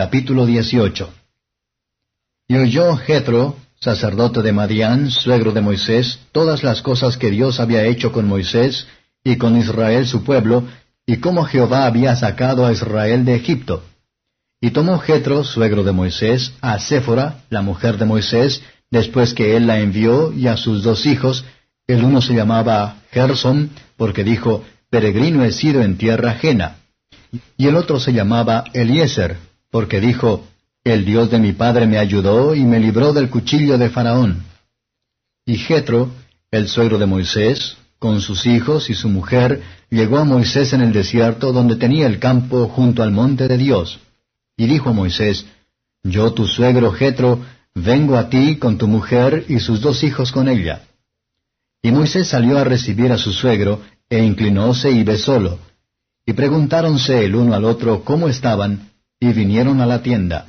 Capítulo 18 Y oyó Jetro, sacerdote de Madián, suegro de Moisés, todas las cosas que Dios había hecho con Moisés y con Israel su pueblo, y cómo Jehová había sacado a Israel de Egipto. Y tomó Jetro, suegro de Moisés, a Séfora, la mujer de Moisés, después que él la envió, y a sus dos hijos, el uno se llamaba Gerson, porque dijo, Peregrino he sido en tierra ajena. Y el otro se llamaba Eliezer, porque dijo, El Dios de mi padre me ayudó y me libró del cuchillo de Faraón. Y Jetro, el suegro de Moisés, con sus hijos y su mujer, llegó a Moisés en el desierto donde tenía el campo junto al monte de Dios. Y dijo a Moisés, Yo tu suegro Jetro, vengo a ti con tu mujer y sus dos hijos con ella. Y Moisés salió a recibir a su suegro, e inclinóse y besólo. Y preguntáronse el uno al otro cómo estaban, y vinieron a la tienda.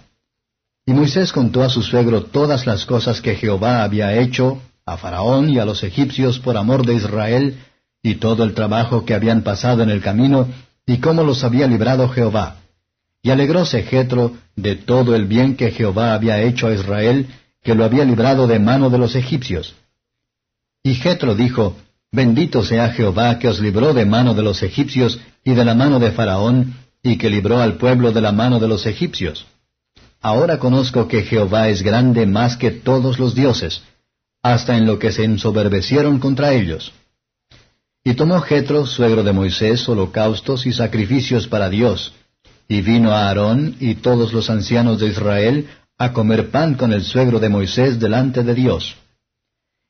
Y Moisés contó a su suegro todas las cosas que Jehová había hecho a Faraón y a los egipcios por amor de Israel, y todo el trabajo que habían pasado en el camino, y cómo los había librado Jehová. Y alegróse Jetro de todo el bien que Jehová había hecho a Israel, que lo había librado de mano de los egipcios. Y Jetro dijo, Bendito sea Jehová que os libró de mano de los egipcios y de la mano de Faraón, y que libró al pueblo de la mano de los egipcios. Ahora conozco que Jehová es grande más que todos los dioses, hasta en lo que se ensoberbecieron contra ellos. Y tomó Jetro, suegro de Moisés, holocaustos y sacrificios para Dios, y vino a Aarón y todos los ancianos de Israel a comer pan con el suegro de Moisés delante de Dios.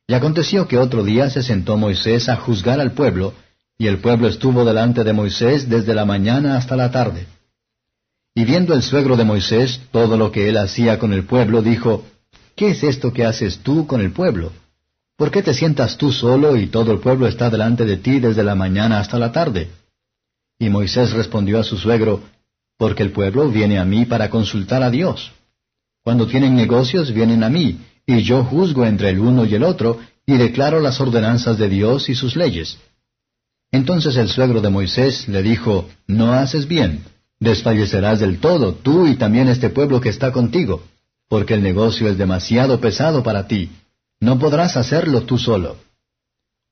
Y aconteció que otro día se sentó Moisés a juzgar al pueblo, y el pueblo estuvo delante de Moisés desde la mañana hasta la tarde. Y viendo el suegro de Moisés todo lo que él hacía con el pueblo, dijo, ¿Qué es esto que haces tú con el pueblo? ¿Por qué te sientas tú solo y todo el pueblo está delante de ti desde la mañana hasta la tarde? Y Moisés respondió a su suegro, Porque el pueblo viene a mí para consultar a Dios. Cuando tienen negocios vienen a mí, y yo juzgo entre el uno y el otro, y declaro las ordenanzas de Dios y sus leyes. Entonces el suegro de Moisés le dijo, No haces bien, desfallecerás del todo, tú y también este pueblo que está contigo, porque el negocio es demasiado pesado para ti, no podrás hacerlo tú solo.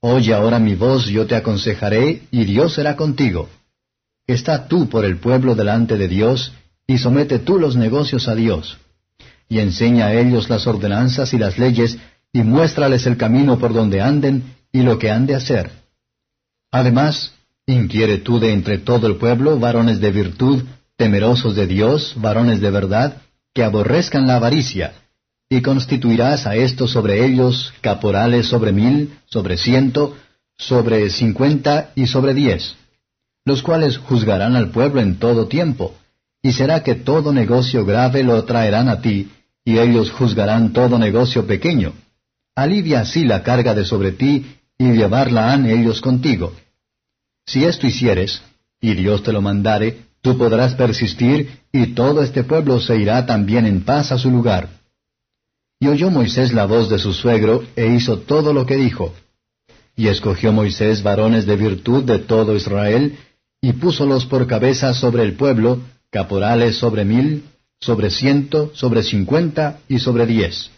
Oye ahora mi voz, yo te aconsejaré, y Dios será contigo. Está tú por el pueblo delante de Dios, y somete tú los negocios a Dios y enseña a ellos las ordenanzas y las leyes, y muéstrales el camino por donde anden y lo que han de hacer. Además, de entre todo el pueblo varones de virtud, temerosos de Dios, varones de verdad, que aborrezcan la avaricia, y constituirás a estos sobre ellos caporales sobre mil, sobre ciento, sobre cincuenta y sobre diez, los cuales juzgarán al pueblo en todo tiempo, y será que todo negocio grave lo traerán a ti, y ellos juzgarán todo negocio pequeño. Alivia así la carga de sobre ti, y llevarla han ellos contigo. Si esto hicieres, y Dios te lo mandare, tú podrás persistir, y todo este pueblo se irá también en paz a su lugar. Y oyó Moisés la voz de su suegro, e hizo todo lo que dijo. Y escogió Moisés varones de virtud de todo Israel, y púsolos por cabeza sobre el pueblo, caporales sobre mil, sobre ciento, sobre cincuenta y sobre diez.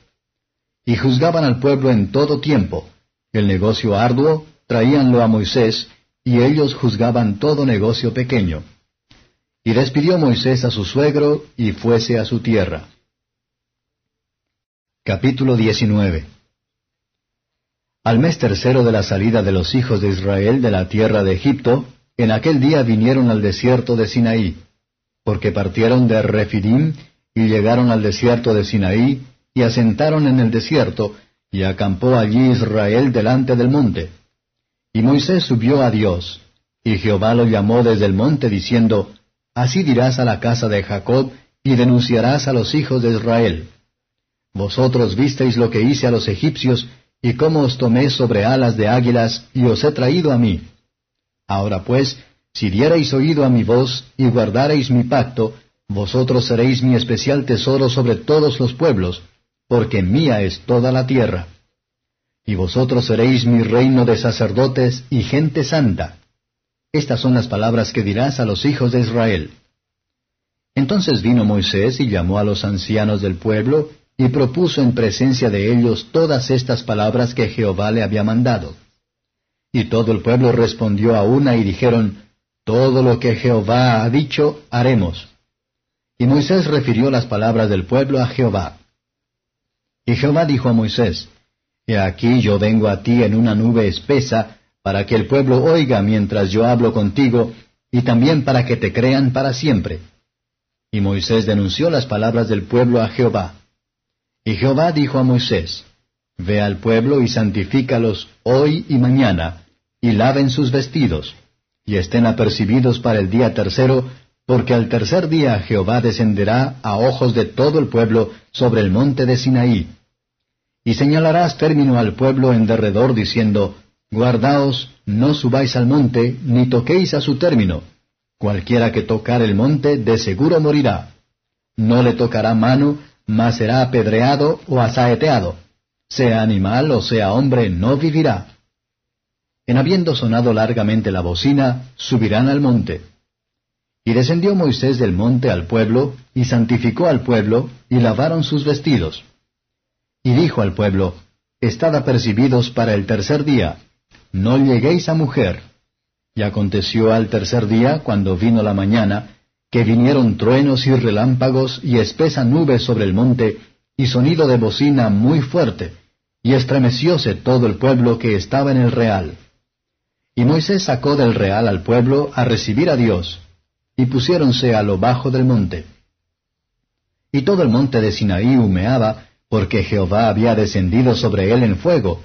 Y juzgaban al pueblo en todo tiempo. El negocio arduo traíanlo a Moisés, y ellos juzgaban todo negocio pequeño. Y despidió Moisés a su suegro, y fuese a su tierra. Capítulo 19 Al mes tercero de la salida de los hijos de Israel de la tierra de Egipto, en aquel día vinieron al desierto de Sinaí porque partieron de Refidim y llegaron al desierto de Sinaí, y asentaron en el desierto, y acampó allí Israel delante del monte. Y Moisés subió a Dios, y Jehová lo llamó desde el monte, diciendo, Así dirás a la casa de Jacob, y denunciarás a los hijos de Israel. Vosotros visteis lo que hice a los egipcios, y cómo os tomé sobre alas de águilas, y os he traído a mí. Ahora pues, si diereis oído a mi voz y guardareis mi pacto, vosotros seréis mi especial tesoro sobre todos los pueblos, porque mía es toda la tierra. Y vosotros seréis mi reino de sacerdotes y gente santa. Estas son las palabras que dirás a los hijos de Israel. Entonces vino Moisés y llamó a los ancianos del pueblo, y propuso en presencia de ellos todas estas palabras que Jehová le había mandado. Y todo el pueblo respondió a una y dijeron, Todo lo que Jehová ha dicho, haremos. Y Moisés refirió las palabras del pueblo a Jehová. Y Jehová dijo a Moisés, He aquí yo vengo a ti en una nube espesa, para que el pueblo oiga mientras yo hablo contigo, y también para que te crean para siempre. Y Moisés denunció las palabras del pueblo a Jehová. Y Jehová dijo a Moisés, Ve al pueblo y santifícalos hoy y mañana, y laven sus vestidos, y estén apercibidos para el día tercero, porque al tercer día Jehová descenderá a ojos de todo el pueblo sobre el monte de Sinaí. Y señalarás término al pueblo en derredor, diciendo, Guardaos, no subáis al monte, ni toquéis a su término, Cualquiera que tocar el monte de seguro morirá. No le tocará mano, mas será apedreado o asaeteado. Sea animal o sea hombre, no vivirá. En habiendo sonado largamente la bocina, subirán al monte. Y descendió Moisés del monte al pueblo, y santificó al pueblo, y lavaron sus vestidos. Y dijo al pueblo, Estad apercibidos para el tercer día, no lleguéis a mujer, y aconteció al tercer día, cuando vino la mañana, que vinieron truenos y relámpagos y espesa nube sobre el monte, y sonido de bocina muy fuerte, y estremecióse todo el pueblo que estaba en el real. Y Moisés sacó del real al pueblo a recibir a Dios, y pusiéronse a lo bajo del monte. Y todo el monte de Sinaí humeaba, porque Jehová había descendido sobre él en fuego,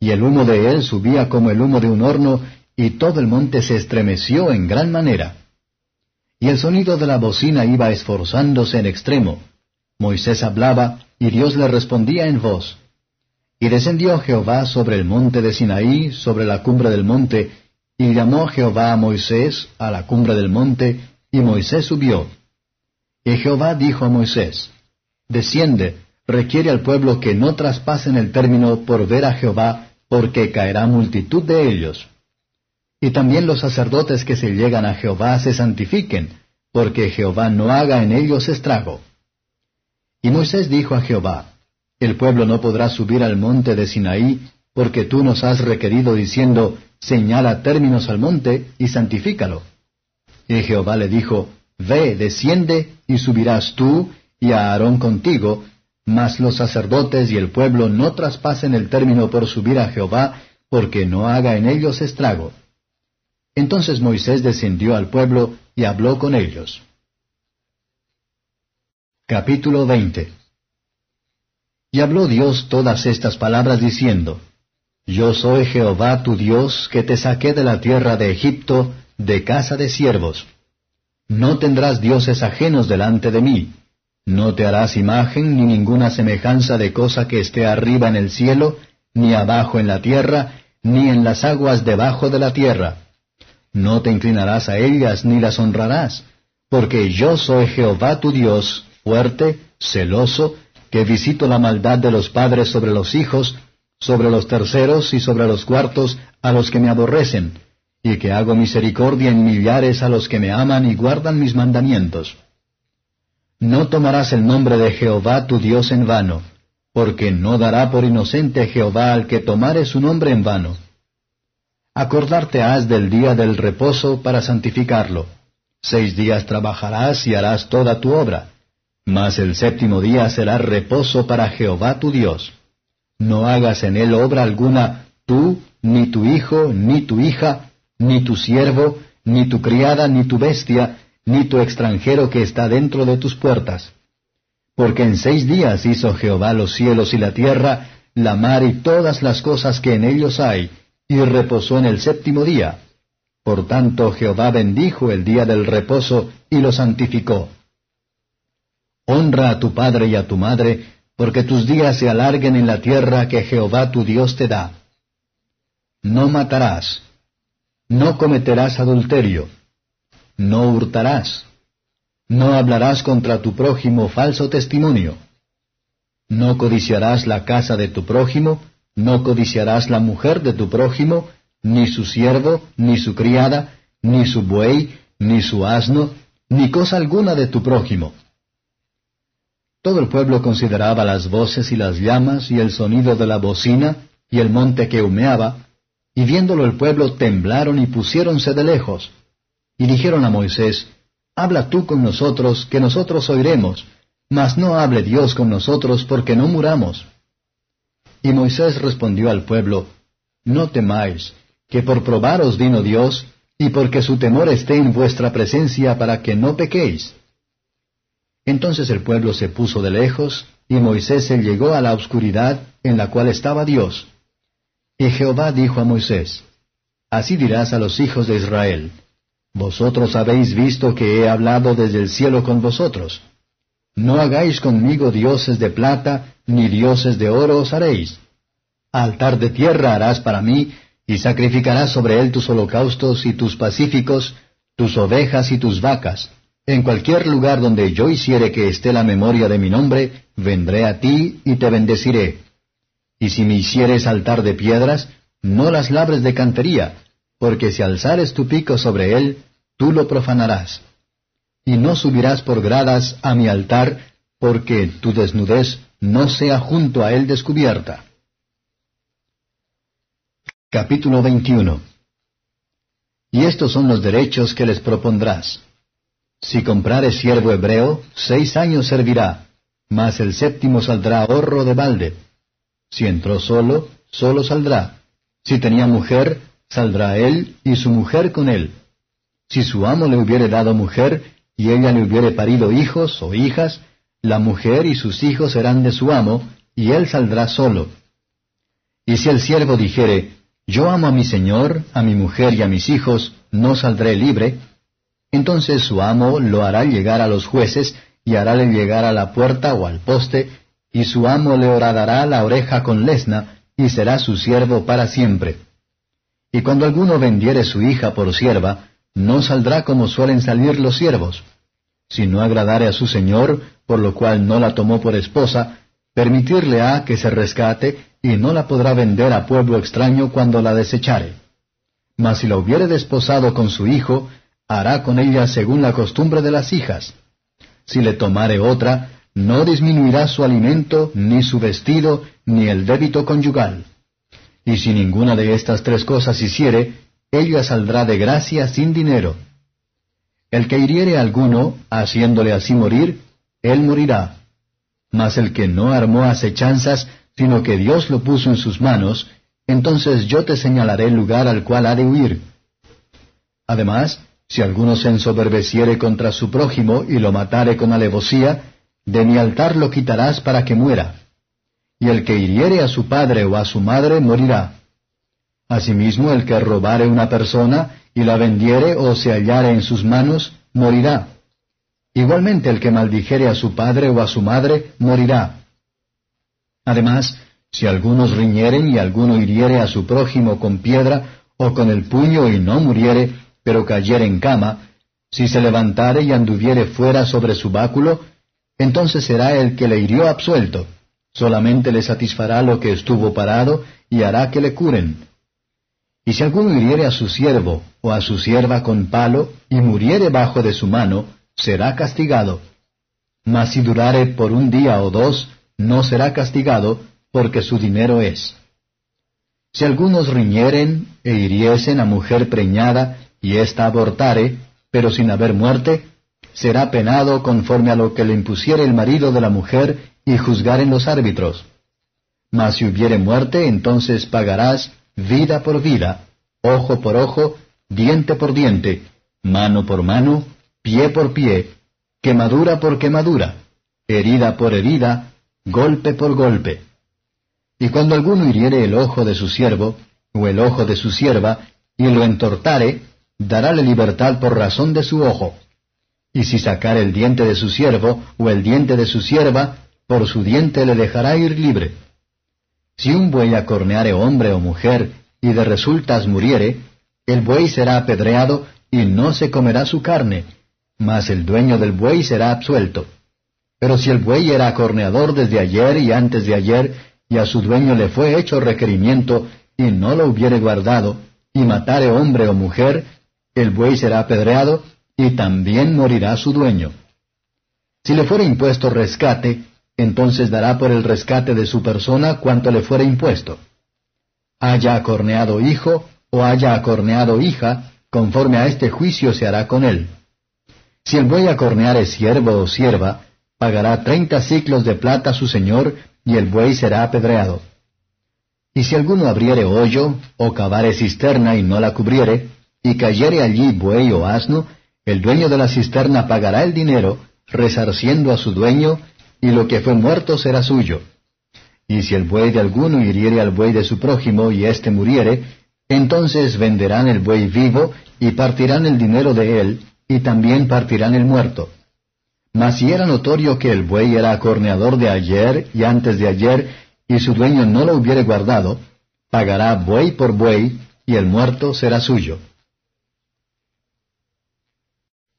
y el humo de él subía como el humo de un horno, y todo el monte se estremeció en gran manera. Y el sonido de la bocina iba esforzándose en extremo. Moisés hablaba, y Dios le respondía en voz. Y descendió Jehová sobre el monte de Sinaí, sobre la cumbre del monte, y llamó Jehová a Moisés a la cumbre del monte, y Moisés subió. Y Jehová dijo a Moisés, Desciende, requiere al pueblo que no traspasen el término por ver a Jehová, porque caerá multitud de ellos. Y también los sacerdotes que se llegan a Jehová se santifiquen, porque Jehová no haga en ellos estrago. Y Moisés dijo a Jehová, El pueblo no podrá subir al monte de Sinaí, porque tú nos has requerido diciendo, Señala términos al monte y santifícalo. Y Jehová le dijo, Ve, desciende, y subirás tú y a Aarón contigo, mas los sacerdotes y el pueblo no traspasen el término por subir a Jehová, porque no haga en ellos estrago. Entonces Moisés descendió al pueblo y habló con ellos. Capítulo 20 Y habló Dios todas estas palabras diciendo, Yo soy Jehová tu Dios, que te saqué de la tierra de Egipto, de casa de siervos. No tendrás dioses ajenos delante de mí. No te harás imagen ni ninguna semejanza de cosa que esté arriba en el cielo, ni abajo en la tierra, ni en las aguas debajo de la tierra no te inclinarás a ellas ni las honrarás, porque yo soy Jehová tu Dios, fuerte, celoso, que visito la maldad de los padres sobre los hijos, sobre los terceros y sobre los cuartos a los que me aborrecen, y que hago misericordia en millares a los que me aman y guardan mis mandamientos. No tomarás el nombre de Jehová tu Dios en vano, porque no dará por inocente Jehová al que tomare su nombre en vano. Acordarte has del día del reposo para santificarlo. Seis días trabajarás y harás toda tu obra, mas el séptimo día será reposo para Jehová tu Dios. No hagas en él obra alguna tú, ni tu hijo, ni tu hija, ni tu siervo, ni tu criada, ni tu bestia, ni tu extranjero que está dentro de tus puertas. Porque en seis días hizo Jehová los cielos y la tierra, la mar y todas las cosas que en ellos hay, y reposó en el séptimo día. Por tanto Jehová bendijo el día del reposo y lo santificó. Honra a tu padre y a tu madre, porque tus días se alarguen en la tierra que Jehová tu Dios te da. No matarás. No cometerás adulterio. No hurtarás. No hablarás contra tu prójimo falso testimonio. No codiciarás la casa de tu prójimo, no codiciarás la mujer de tu prójimo, ni su siervo, ni su criada, ni su buey, ni su asno, ni cosa alguna de tu prójimo. Todo el pueblo consideraba las voces y las llamas y el sonido de la bocina y el monte que humeaba, y viéndolo el pueblo temblaron y pusiéronse de lejos. Y dijeron a Moisés, Habla tú con nosotros, que nosotros oiremos, mas no hable Dios con nosotros, porque no muramos. Y Moisés respondió al pueblo, No temáis, que por probaros vino Dios, y porque su temor esté en vuestra presencia para que no pequéis. Entonces el pueblo se puso de lejos, y Moisés se llegó a la oscuridad en la cual estaba Dios. Y Jehová dijo a Moisés, Así dirás a los hijos de Israel, Vosotros habéis visto que he hablado desde el cielo con vosotros. No hagáis conmigo dioses de plata, ni dioses de oro os haréis. Altar de tierra harás para mí, y sacrificarás sobre él tus holocaustos y tus pacíficos, tus ovejas y tus vacas. En cualquier lugar donde yo hiciere que esté la memoria de mi nombre, vendré a ti y te bendeciré. Y si me hicieres altar de piedras, no las labres de cantería, porque si alzares tu pico sobre él, tú lo profanarás. Y no subirás por gradas a mi altar, porque tu desnudez no sea junto a él descubierta. Capítulo 21 Y estos son los derechos que les propondrás. Si comprares siervo hebreo, seis años servirá, mas el séptimo saldrá ahorro de balde. Si entró solo, solo saldrá. Si tenía mujer, saldrá él y su mujer con él. Si su amo le hubiere dado mujer, y ella le hubiere parido hijos o hijas, la mujer y sus hijos serán de su amo, y él saldrá solo. Y si el siervo dijere, Yo amo a mi señor, a mi mujer y a mis hijos, no saldré libre, entonces su amo lo hará llegar a los jueces, y harále llegar a la puerta o al poste, y su amo le horadará la oreja con lesna, y será su siervo para siempre. Y cuando alguno vendiere su hija por sierva, no saldrá como suelen salir los siervos. Si no agradare a su señor, por lo cual no la tomó por esposa, permitirle ha que se rescate, y no la podrá vender a pueblo extraño cuando la desechare. Mas si la hubiere desposado con su hijo, hará con ella según la costumbre de las hijas. Si le tomare otra, no disminuirá su alimento, ni su vestido, ni el débito conyugal. Y si ninguna de estas tres cosas hiciere, ella saldrá de gracia sin dinero. El que hiriere alguno, haciéndole así morir, él morirá. Mas el que no armó acechanzas, sino que Dios lo puso en sus manos, entonces yo te señalaré el lugar al cual ha de huir. Además, si alguno se ensoberbeciere contra su prójimo y lo matare con alevosía, de mi altar lo quitarás para que muera y el que hiriere a su padre o a su madre morirá. Asimismo, el que robare una persona y la vendiere o se hallare en sus manos, morirá. Igualmente el que maldijere a su padre o a su madre, morirá. Además, si algunos riñeren y alguno hiriere a su prójimo con piedra o con el puño y no muriere, pero cayere en cama, si se levantare y anduviere fuera sobre su báculo, entonces será el que le hirió absuelto solamente le satisfará lo que estuvo parado y hará que le curen. Y si alguno hiriere a su siervo o a su sierva con palo y muriere bajo de su mano, será castigado. Mas si durare por un día o dos, no será castigado, porque su dinero es. Si algunos riñeren e hiriesen a mujer preñada, y ésta abortare, pero sin haber muerte, será penado conforme a lo que le impusiere el marido de la mujer y juzgaren los árbitros. Mas si hubiere muerte, entonces pagarás vida por vida, ojo por ojo, diente por diente, mano por mano, pie por pie, quemadura por quemadura, herida por herida, golpe por golpe. Y cuando alguno hiriere el ojo de su siervo, o el ojo de su sierva, y lo entortare, darále libertad por razón de su ojo. Y si sacar el diente de su siervo, o el diente de su sierva, por su diente le dejará ir libre. Si un buey acorneare hombre o mujer, y de resultas muriere, el buey será apedreado, y no se comerá su carne, mas el dueño del buey será absuelto. Pero si el buey era acorneador desde ayer y antes de ayer, y a su dueño le fue hecho requerimiento, y no lo hubiere guardado, y matare hombre o mujer, el buey será apedreado, y también morirá su dueño. Si le fuere impuesto rescate, entonces dará por el rescate de su persona cuanto le fuere impuesto. Haya acorneado hijo o haya acorneado hija, conforme a este juicio se hará con él. Si el buey acorneare siervo o sierva, pagará treinta ciclos de plata su señor, y el buey será apedreado. Y si alguno abriere hoyo, o cavare cisterna y no la cubriere, y cayere allí buey o asno, el dueño de la cisterna pagará el dinero, resarciendo a su dueño, y lo que fue muerto será suyo. Y si el buey de alguno hiriere al buey de su prójimo, y éste muriere, entonces venderán el buey vivo, y partirán el dinero de él, y también partirán el muerto. Mas si era notorio que el buey era acorneador de ayer y antes de ayer, y su dueño no lo hubiere guardado, pagará buey por buey, y el muerto será suyo.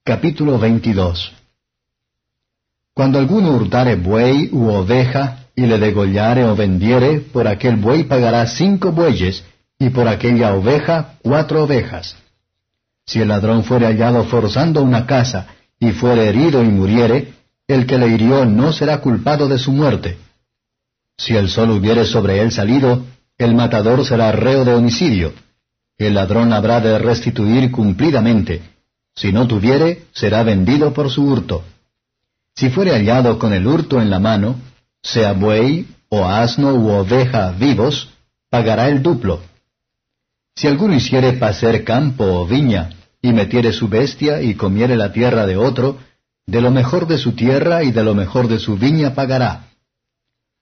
Capítulo 22 Cuando alguno hurtare buey u oveja, y le degollare o vendiere, por aquel buey pagará cinco bueyes, y por aquella oveja cuatro ovejas. Si el ladrón fuere hallado forzando una casa, y fuere herido y muriere, el que le hirió no será culpado de su muerte. Si el sol hubiere sobre él salido, el matador será reo de homicidio. El ladrón habrá de restituir cumplidamente. Si no tuviere, será vendido por su hurto. Si fuere hallado con el hurto en la mano, sea buey, o asno u oveja vivos, pagará el duplo. Si alguno hiciere pacer campo o viña, y metiere su bestia y comiere la tierra de otro, de lo mejor de su tierra y de lo mejor de su viña pagará.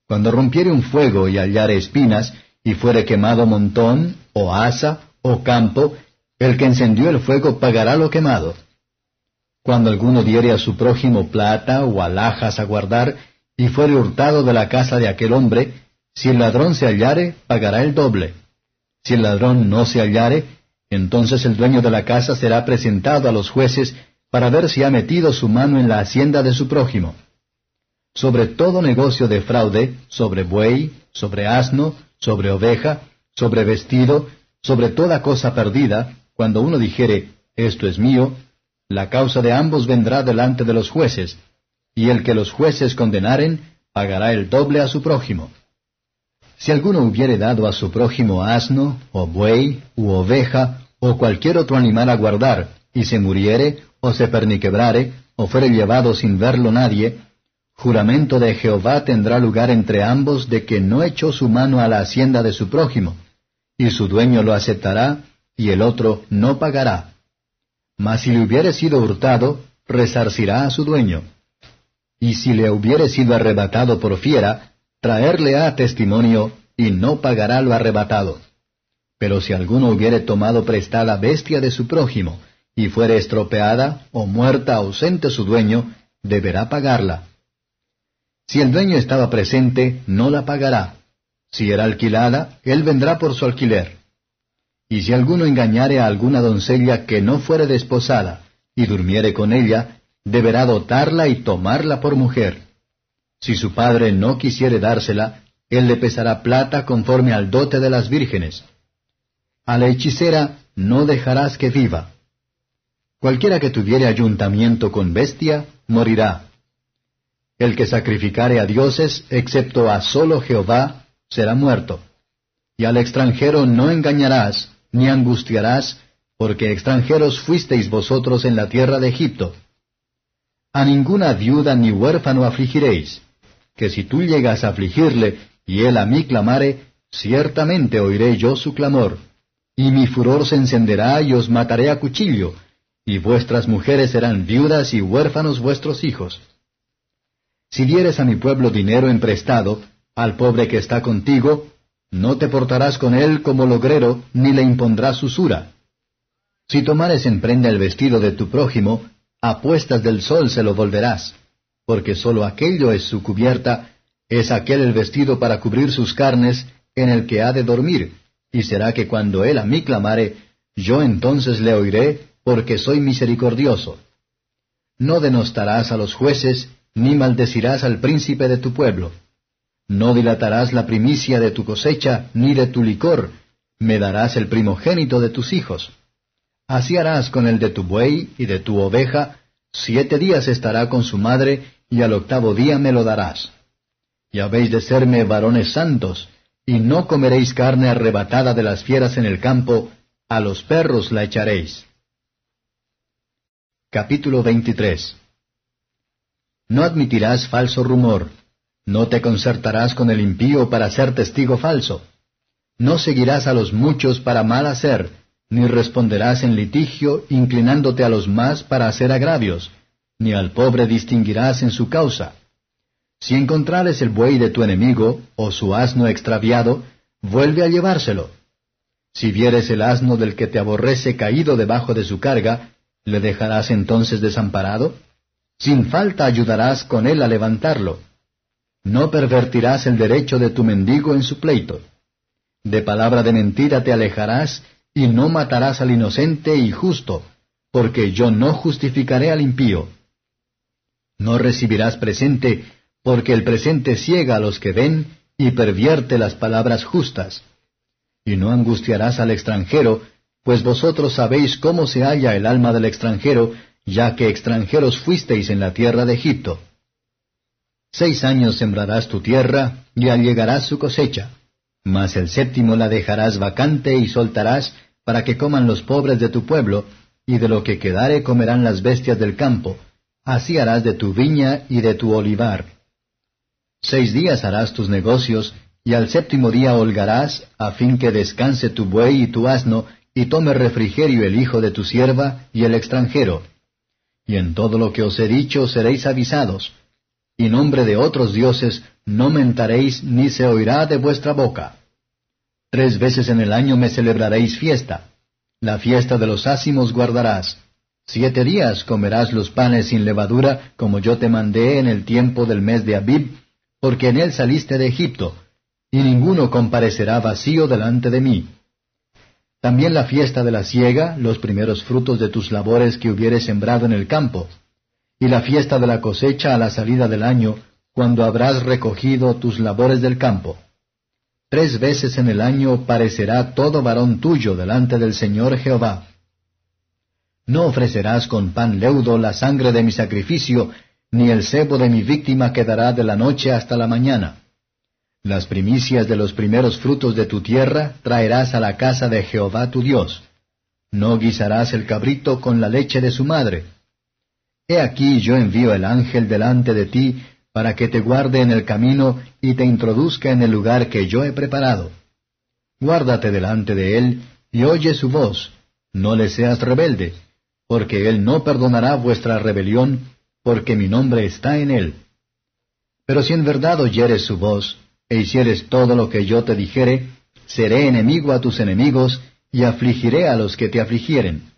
Cuando rompiere un fuego y hallare espinas, y fuere quemado montón, o asa, o campo, el que encendió el fuego pagará lo quemado. Cuando alguno diere a su prójimo plata o alhajas a guardar, y fuere hurtado de la casa de aquel hombre, si el ladrón se hallare, pagará el doble. Si el ladrón no se hallare, entonces el dueño de la casa será presentado a los jueces para ver si ha metido su mano en la hacienda de su prójimo. Sobre todo negocio de fraude, sobre buey, sobre asno, sobre oveja, sobre vestido, sobre toda cosa perdida, cuando uno dijere, esto es mío, la causa de ambos vendrá delante de los jueces, y el que los jueces condenaren, pagará el doble a su prójimo. Si alguno hubiere dado a su prójimo asno, o buey, u oveja, o cualquier otro animal a guardar, y se muriere, o se perniquebrare, o fuere llevado sin verlo nadie, juramento de Jehová tendrá lugar entre ambos de que no echó su mano a la hacienda de su prójimo, y su dueño lo aceptará, y el otro no pagará. Mas si le hubiere sido hurtado, resarcirá a su dueño. Y si le hubiere sido arrebatado por fiera, traerle a testimonio, y no pagará lo arrebatado. Pero si alguno hubiere tomado prestada bestia de su prójimo, y fuere estropeada, o muerta ausente su dueño, deberá pagarla. Si el dueño estaba presente, no la pagará. Si era alquilada, él vendrá por su alquiler. Y si alguno engañare a alguna doncella que no fuere desposada, y durmiere con ella, deberá dotarla y tomarla por mujer. Si su padre no quisiere dársela, él le pesará plata conforme al dote de las vírgenes. A la hechicera no dejarás que viva. Cualquiera que tuviere ayuntamiento con bestia, morirá. El que sacrificare a dioses, excepto a solo Jehová, será muerto. Y al extranjero no engañarás, ni angustiarás, porque extranjeros fuisteis vosotros en la tierra de Egipto. A ninguna viuda ni huérfano afligiréis, que si tú llegas a afligirle, y él a mí clamare, ciertamente oiré yo su clamor, y mi furor se encenderá y os mataré a cuchillo, y vuestras mujeres serán viudas y huérfanos vuestros hijos. Si dieres a mi pueblo dinero emprestado, al pobre que está contigo, no te portarás con él como logrero, ni le impondrás usura. Si tomares en prenda el vestido de tu prójimo, a puestas del sol se lo volverás, porque sólo aquello es su cubierta, es aquel el vestido para cubrir sus carnes, en el que ha de dormir, y será que cuando él a mí clamare, yo entonces le oiré, porque soy misericordioso. No denostarás a los jueces, ni maldecirás al príncipe de tu pueblo. No dilatarás la primicia de tu cosecha, ni de tu licor, me darás el primogénito de tus hijos. Así harás con el de tu buey y de tu oveja, siete días estará con su madre, y al octavo día me lo darás. Y habéis de serme varones santos, y no comeréis carne arrebatada de las fieras en el campo, a los perros la echaréis. Capítulo 23 No admitirás falso rumor, no te concertarás con el impío para ser testigo falso, no seguirás a los muchos para mal hacer, ni responderás en litigio inclinándote a los más para hacer agravios, ni al pobre distinguirás en su causa. Si encontrares el buey de tu enemigo, o su asno extraviado, vuelve a llevárselo. Si vieres el asno del que te aborrece caído debajo de su carga, ¿le dejarás entonces desamparado? Sin falta ayudarás con él a levantarlo. No pervertirás el derecho de tu mendigo en su pleito. De palabra de mentira te alejarás, y no matarás al inocente y justo, porque yo no justificaré al impío. No recibirás presente, porque el presente ciega a los que ven y pervierte las palabras justas. Y no angustiarás al extranjero, pues vosotros sabéis cómo se halla el alma del extranjero, ya que extranjeros fuisteis en la tierra de Egipto. Seis años sembrarás tu tierra, y allegarás su cosecha. Mas el séptimo la dejarás vacante y soltarás para que coman los pobres de tu pueblo, y de lo que quedare comerán las bestias del campo. Así harás de tu viña y de tu olivar. Seis días harás tus negocios, y al séptimo día holgarás, a fin que descanse tu buey y tu asno, y tome refrigerio el hijo de tu sierva y el extranjero. Y en todo lo que os he dicho seréis avisados, y nombre de otros dioses no mentaréis ni se oirá de vuestra boca. Tres veces en el año me celebraréis fiesta. La fiesta de los ácimos guardarás. Siete días comerás los panes sin levadura, como yo te mandé en el tiempo del mes de Abib, porque en él saliste de Egipto, y ninguno comparecerá vacío delante de mí. También la fiesta de la siega, los primeros frutos de tus labores que hubieres sembrado en el campo, y la fiesta de la cosecha a la salida del año, cuando habrás recogido tus labores del campo. Tres veces en el año parecerá todo varón tuyo delante del Señor Jehová. No ofrecerás con pan leudo la sangre de mi sacrificio, ni el cebo de mi víctima quedará de la noche hasta la mañana. Las primicias de los primeros frutos de tu tierra traerás a la casa de Jehová tu Dios. No guisarás el cabrito con la leche de su madre. He aquí yo envío el ángel delante de ti para que te guarde en el camino y te introduzca en el lugar que yo he preparado. Guárdate delante de él y oye su voz, no le seas rebelde, porque él no perdonará vuestra rebelión, porque mi nombre está en él. Pero si en verdad oyeres su voz, e hicieres todo lo que yo te dijere, seré enemigo a tus enemigos, y afligiré a los que te afligieren.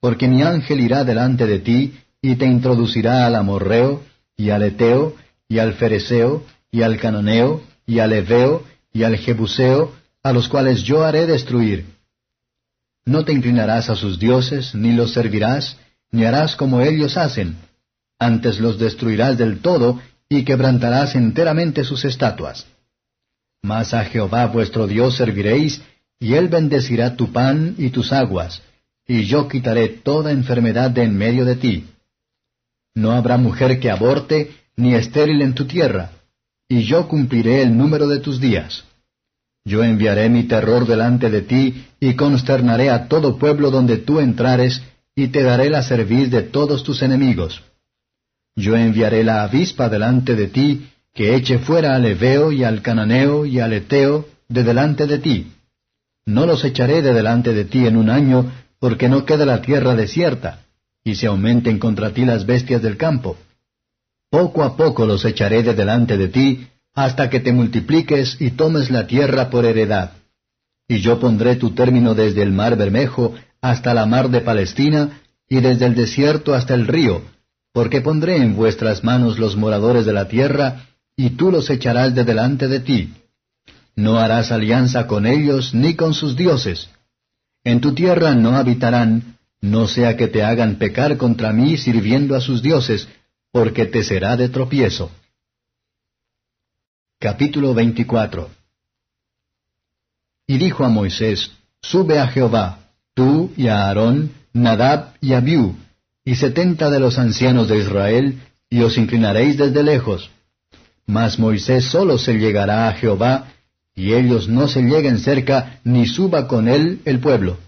Porque mi ángel irá delante de ti, y te introducirá al amorreo, y al Eteo, y al Fereseo, y al Cananeo, y al Eveo, y al Jebuseo, a los cuales yo haré destruir. No te inclinarás a sus dioses, ni los servirás, ni harás como ellos hacen. Antes los destruirás del todo, y quebrantarás enteramente sus estatuas. Mas a Jehová vuestro Dios serviréis, y él bendecirá tu pan y tus aguas, y yo quitaré toda enfermedad de en medio de ti. No habrá mujer que aborte, ni estéril en tu tierra, y yo cumpliré el número de tus días. Yo enviaré mi terror delante de ti, y consternaré a todo pueblo donde tú entrares, y te daré la cerviz de todos tus enemigos. Yo enviaré la avispa delante de ti, que eche fuera al Eveo y al Cananeo y al Eteo de delante de ti. No los echaré de delante de ti en un año, porque no queda la tierra desierta y se aumenten contra ti las bestias del campo. Poco a poco los echaré de delante de ti, hasta que te multipliques y tomes la tierra por heredad. Y yo pondré tu término desde el mar Bermejo hasta la mar de Palestina, y desde el desierto hasta el río, porque pondré en vuestras manos los moradores de la tierra, y tú los echarás de delante de ti. No harás alianza con ellos ni con sus dioses. En tu tierra no habitarán, no sea que te hagan pecar contra mí sirviendo a sus dioses, porque te será de tropiezo. Capítulo 24 Y dijo a Moisés, Sube a Jehová, tú y a Aarón, Nadab y Abiú, y setenta de los ancianos de Israel, y os inclinaréis desde lejos. Mas Moisés solo se llegará a Jehová, y ellos no se lleguen cerca, ni suba con él el pueblo.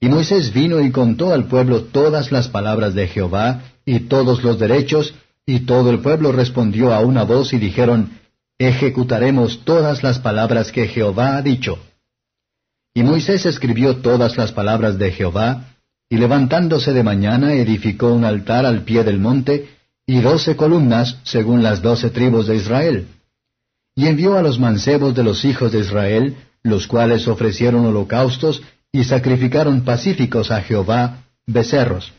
Y Moisés vino y contó al pueblo todas las palabras de Jehová, y todos los derechos, y todo el pueblo respondió a una voz y dijeron, Ejecutaremos todas las palabras que Jehová ha dicho. Y Moisés escribió todas las palabras de Jehová, y levantándose de mañana edificó un altar al pie del monte, y doce columnas según las doce tribus de Israel. Y envió a los mancebos de los hijos de Israel, los cuales ofrecieron holocaustos y sacrificaron pacíficos a Jehová becerros.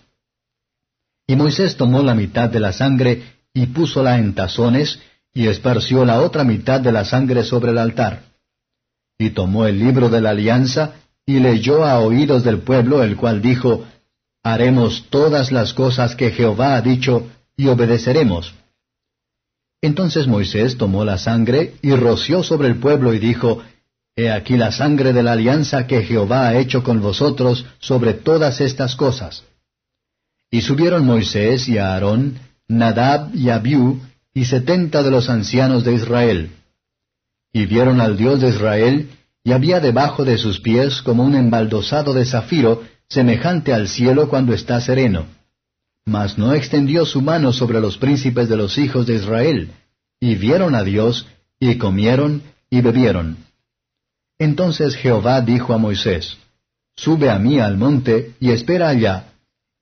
Y Moisés tomó la mitad de la sangre y púsola en tazones, y esparció la otra mitad de la sangre sobre el altar. Y tomó el libro de la alianza, y leyó a oídos del pueblo, el cual dijo, Haremos todas las cosas que Jehová ha dicho, y obedeceremos. Entonces Moisés tomó la sangre y roció sobre el pueblo y dijo, He aquí la sangre de la alianza que Jehová ha hecho con vosotros sobre todas estas cosas. Y subieron Moisés y Aarón, Nadab y Abiú, y setenta de los ancianos de Israel. Y vieron al Dios de Israel, y había debajo de sus pies como un embaldosado de zafiro, semejante al cielo cuando está sereno. Mas no extendió su mano sobre los príncipes de los hijos de Israel, y vieron a Dios, y comieron, y bebieron. Entonces Jehová dijo a Moisés, Sube a mí al monte, y espera allá,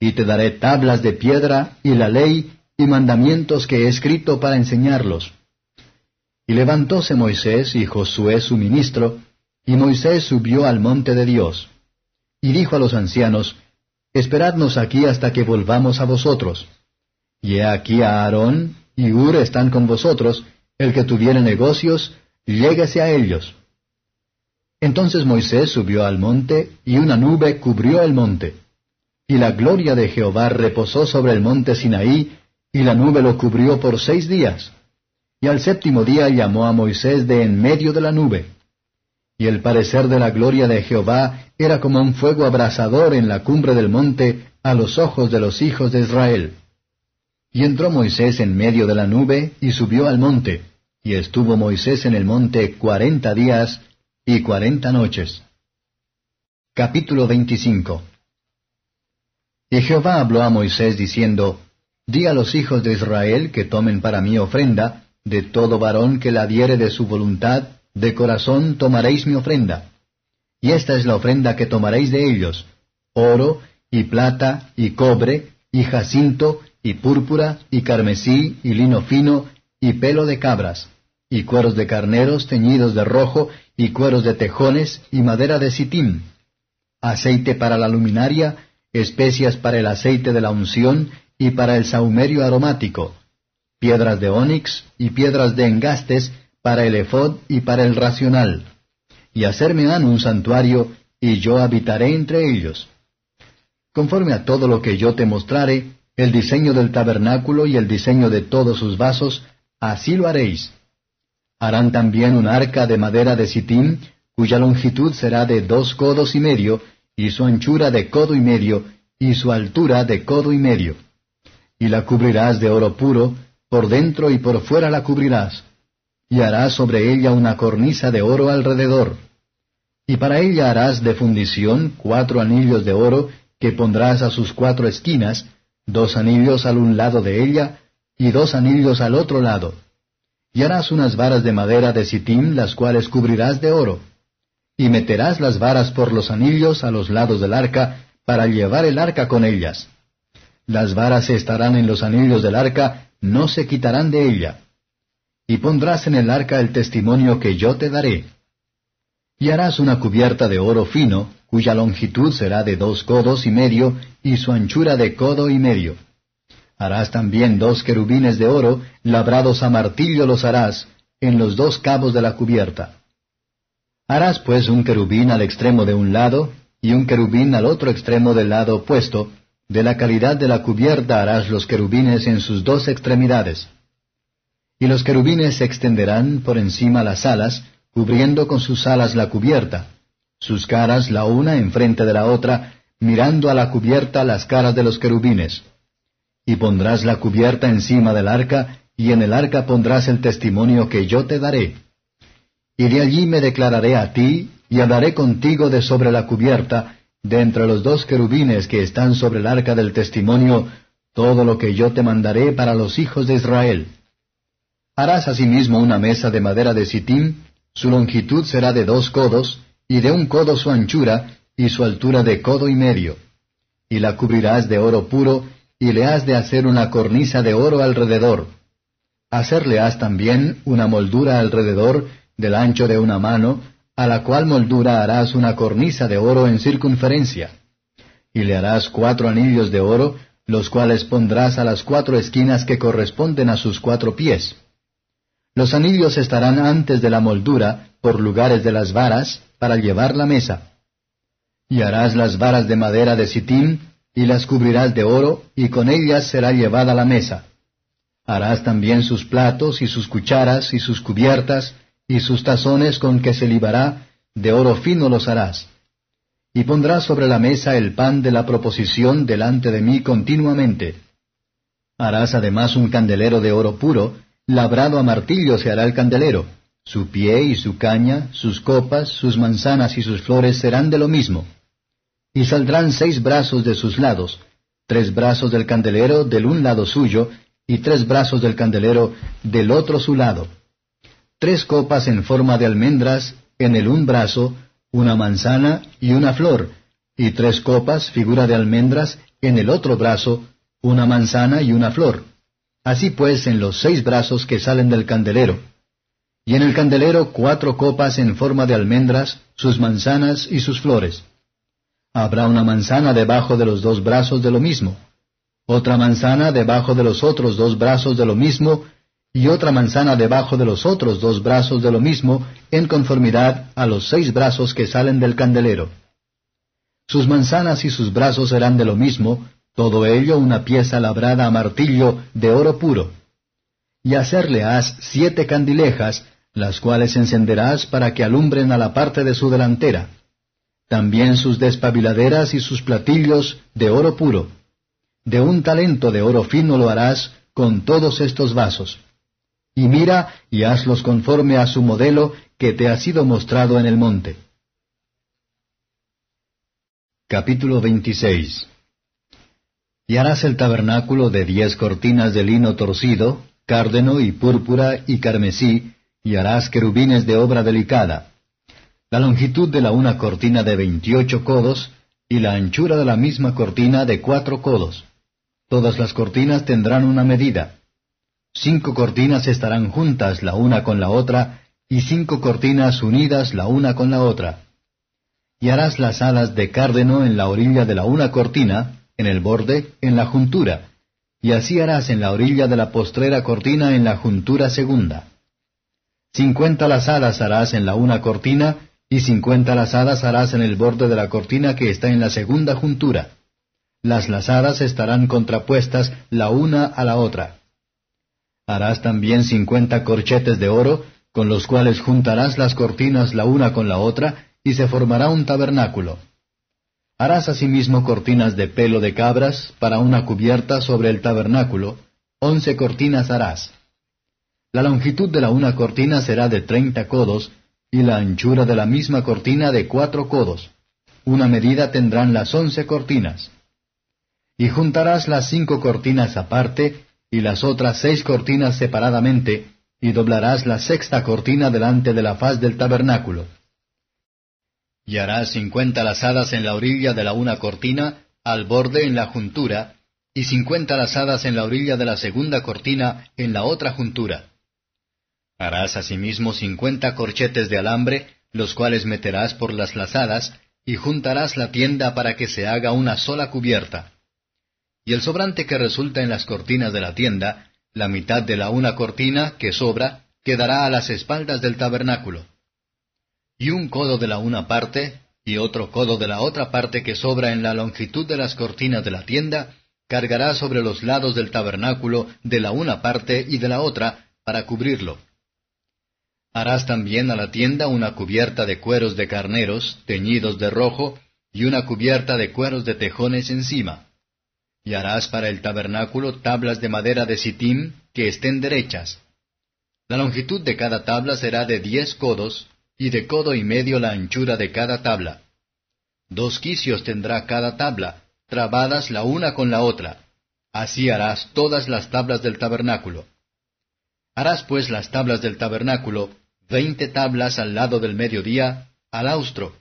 y te daré tablas de piedra, y la ley, y mandamientos que he escrito para enseñarlos. Y levantóse Moisés y Josué su ministro, y Moisés subió al monte de Dios. Y dijo a los ancianos, Esperadnos aquí hasta que volvamos a vosotros. Y he aquí a Aarón y Ur están con vosotros, el que tuviere negocios, lléguese a ellos. Entonces Moisés subió al monte, y una nube cubrió el monte. Y la gloria de Jehová reposó sobre el monte Sinaí, y la nube lo cubrió por seis días. Y al séptimo día llamó a Moisés de en medio de la nube. Y el parecer de la gloria de Jehová era como un fuego abrasador en la cumbre del monte a los ojos de los hijos de Israel. Y entró Moisés en medio de la nube y subió al monte, y estuvo Moisés en el monte cuarenta días y cuarenta noches. Capítulo 25 Y Jehová habló a Moisés diciendo, Di a los hijos de Israel que tomen para mí ofrenda, de todo varón que la diere de su voluntad, de corazón tomaréis mi ofrenda. Y esta es la ofrenda que tomaréis de ellos, oro, y plata, y cobre, y jacinto, y púrpura, y carmesí, y lino fino, y pelo de cabras, y cueros de carneros teñidos de rojo, y cueros de tejones, y madera de sitín, aceite para la luminaria, especias para el aceite de la unción, y para el saumerio aromático, piedras de ónix, y piedras de engastes, para el efod y para el racional, y hacerme han un santuario, y yo habitaré entre ellos. Conforme a todo lo que yo te mostrare, el diseño del tabernáculo y el diseño de todos sus vasos, así lo haréis. Harán también un arca de madera de sitín, cuya longitud será de dos codos y medio, y su anchura de codo y medio, y su altura de codo y medio. Y la cubrirás de oro puro, por dentro y por fuera la cubrirás y harás sobre ella una cornisa de oro alrededor. Y para ella harás de fundición cuatro anillos de oro que pondrás a sus cuatro esquinas, dos anillos al un lado de ella, y dos anillos al otro lado. Y harás unas varas de madera de sitín, las cuales cubrirás de oro. Y meterás las varas por los anillos a los lados del arca, para llevar el arca con ellas. Las varas estarán en los anillos del arca, no se quitarán de ella y pondrás en el arca el testimonio que yo te daré. Y harás una cubierta de oro fino, cuya longitud será de dos codos y medio, y su anchura de codo y medio. Harás también dos querubines de oro, labrados a martillo los harás, en los dos cabos de la cubierta. Harás pues un querubín al extremo de un lado, y un querubín al otro extremo del lado opuesto, de la calidad de la cubierta harás los querubines en sus dos extremidades. Y los querubines se extenderán por encima las alas, cubriendo con sus alas la cubierta, sus caras la una enfrente de la otra, mirando a la cubierta las caras de los querubines. Y pondrás la cubierta encima del arca, y en el arca pondrás el testimonio que yo te daré. Y de allí me declararé a ti, y hablaré contigo de sobre la cubierta, de entre los dos querubines que están sobre el arca del testimonio, todo lo que yo te mandaré para los hijos de Israel. Harás asimismo una mesa de madera de sitim, su longitud será de dos codos, y de un codo su anchura, y su altura de codo y medio. Y la cubrirás de oro puro, y le has de hacer una cornisa de oro alrededor. Hacerle has también una moldura alrededor, del ancho de una mano, a la cual moldura harás una cornisa de oro en circunferencia. Y le harás cuatro anillos de oro, los cuales pondrás a las cuatro esquinas que corresponden a sus cuatro pies. Los anillos estarán antes de la moldura, por lugares de las varas, para llevar la mesa. Y harás las varas de madera de sitín, y las cubrirás de oro, y con ellas será llevada la mesa. Harás también sus platos, y sus cucharas, y sus cubiertas, y sus tazones con que se libará, de oro fino los harás. Y pondrás sobre la mesa el pan de la proposición delante de mí continuamente. Harás además un candelero de oro puro, labrado a martillo se hará el candelero. Su pie y su caña, sus copas, sus manzanas y sus flores serán de lo mismo. Y saldrán seis brazos de sus lados, tres brazos del candelero del un lado suyo, y tres brazos del candelero del otro su lado tres copas en forma de almendras en el un brazo, una manzana y una flor, y tres copas, figura de almendras, en el otro brazo, una manzana y una flor. Así pues en los seis brazos que salen del candelero. Y en el candelero cuatro copas en forma de almendras, sus manzanas y sus flores. Habrá una manzana debajo de los dos brazos de lo mismo, otra manzana debajo de los otros dos brazos de lo mismo, y otra manzana debajo de los otros dos brazos de lo mismo, en conformidad a los seis brazos que salen del candelero. Sus manzanas y sus brazos serán de lo mismo, todo ello una pieza labrada a martillo de oro puro. Y hacerle has siete candilejas, las cuales encenderás para que alumbren a la parte de su delantera. También sus despabiladeras y sus platillos de oro puro. De un talento de oro fino lo harás con todos estos vasos y mira y hazlos conforme a su modelo que te ha sido mostrado en el monte. Capítulo 26 Y harás el tabernáculo de diez cortinas de lino torcido, cárdeno y púrpura y carmesí, y harás querubines de obra delicada. La longitud de la una cortina de veintiocho codos, y la anchura de la misma cortina de cuatro codos. Todas las cortinas tendrán una medida. Cinco cortinas estarán juntas la una con la otra, y cinco cortinas unidas la una con la otra. Y harás las alas de cárdeno en la orilla de la una cortina, en el borde, en la juntura, y así harás en la orilla de la postrera cortina en la juntura segunda. Cincuenta lazadas harás en la una cortina, y cincuenta lazadas harás en el borde de la cortina que está en la segunda juntura. Las lazadas estarán contrapuestas la una a la otra. Harás también cincuenta corchetes de oro, con los cuales juntarás las cortinas la una con la otra, y se formará un tabernáculo. Harás asimismo cortinas de pelo de cabras para una cubierta sobre el tabernáculo, once cortinas harás. La longitud de la una cortina será de treinta codos, y la anchura de la misma cortina de cuatro codos. Una medida tendrán las once cortinas. Y juntarás las cinco cortinas aparte, y las otras seis cortinas separadamente, y doblarás la sexta cortina delante de la faz del tabernáculo. Y harás cincuenta lazadas en la orilla de la una cortina, al borde en la juntura, y cincuenta lazadas en la orilla de la segunda cortina, en la otra juntura. Harás asimismo cincuenta corchetes de alambre, los cuales meterás por las lazadas, y juntarás la tienda para que se haga una sola cubierta y el sobrante que resulta en las cortinas de la tienda, la mitad de la una cortina que sobra, quedará a las espaldas del tabernáculo. Y un codo de la una parte, y otro codo de la otra parte que sobra en la longitud de las cortinas de la tienda, cargará sobre los lados del tabernáculo de la una parte y de la otra, para cubrirlo. Harás también a la tienda una cubierta de cueros de carneros, teñidos de rojo, y una cubierta de cueros de tejones encima. Y harás para el tabernáculo tablas de madera de sitim que estén derechas. La longitud de cada tabla será de diez codos, y de codo y medio la anchura de cada tabla. Dos quicios tendrá cada tabla, trabadas la una con la otra. Así harás todas las tablas del tabernáculo. Harás pues las tablas del tabernáculo, veinte tablas al lado del mediodía, al austro.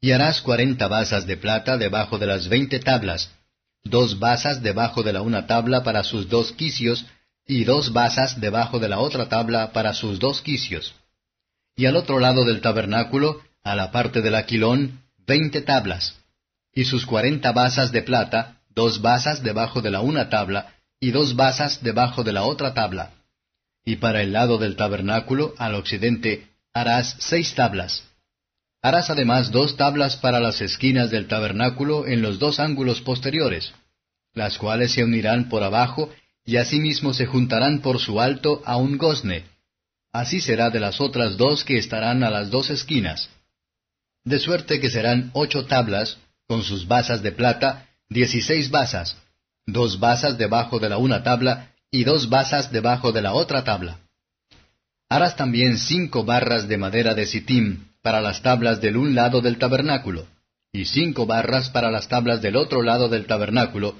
Y harás cuarenta basas de plata debajo de las veinte tablas, dos basas debajo de la una tabla para sus dos quicios, y dos basas debajo de la otra tabla para sus dos quicios. Y al otro lado del tabernáculo, a la parte del aquilón, veinte tablas, y sus cuarenta basas de plata, dos basas debajo de la una tabla, y dos basas debajo de la otra tabla. Y para el lado del tabernáculo, al occidente, harás seis tablas. Harás además dos tablas para las esquinas del tabernáculo en los dos ángulos posteriores, las cuales se unirán por abajo y asimismo se juntarán por su alto a un gozne. Así será de las otras dos que estarán a las dos esquinas. De suerte que serán ocho tablas, con sus basas de plata, dieciséis basas, dos basas debajo de la una tabla y dos basas debajo de la otra tabla. Harás también cinco barras de madera de sitim para las tablas del un lado del tabernáculo, y cinco barras para las tablas del otro lado del tabernáculo,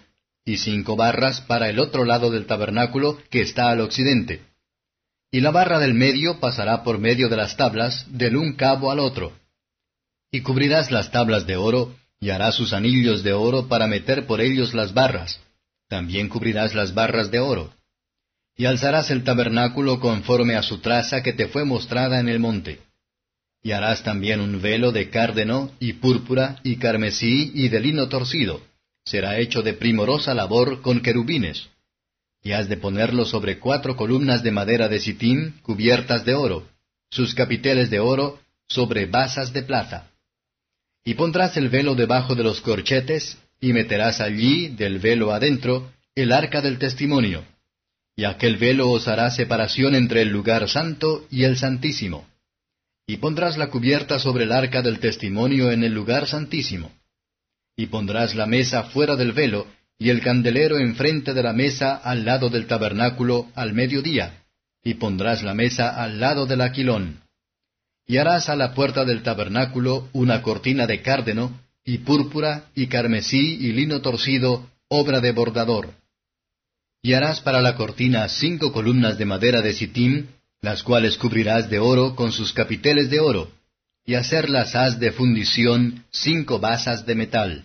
y cinco barras para el otro lado del tabernáculo que está al occidente. Y la barra del medio pasará por medio de las tablas del un cabo al otro. Y cubrirás las tablas de oro, y harás sus anillos de oro para meter por ellos las barras. También cubrirás las barras de oro. Y alzarás el tabernáculo conforme a su traza que te fue mostrada en el monte. Y harás también un velo de cárdeno, y púrpura, y carmesí, y de lino torcido será hecho de primorosa labor con querubines. Y has de ponerlo sobre cuatro columnas de madera de sitín cubiertas de oro, sus capiteles de oro sobre basas de plata. Y pondrás el velo debajo de los corchetes, y meterás allí, del velo adentro, el arca del testimonio. Y aquel velo os hará separación entre el lugar santo y el santísimo. Y pondrás la cubierta sobre el arca del testimonio en el lugar santísimo y pondrás la mesa fuera del velo, y el candelero enfrente de la mesa al lado del tabernáculo al mediodía, y pondrás la mesa al lado del aquilón. Y harás a la puerta del tabernáculo una cortina de cárdeno, y púrpura, y carmesí, y lino torcido, obra de bordador. Y harás para la cortina cinco columnas de madera de sitim, las cuales cubrirás de oro con sus capiteles de oro, y hacerlas has de fundición cinco basas de metal.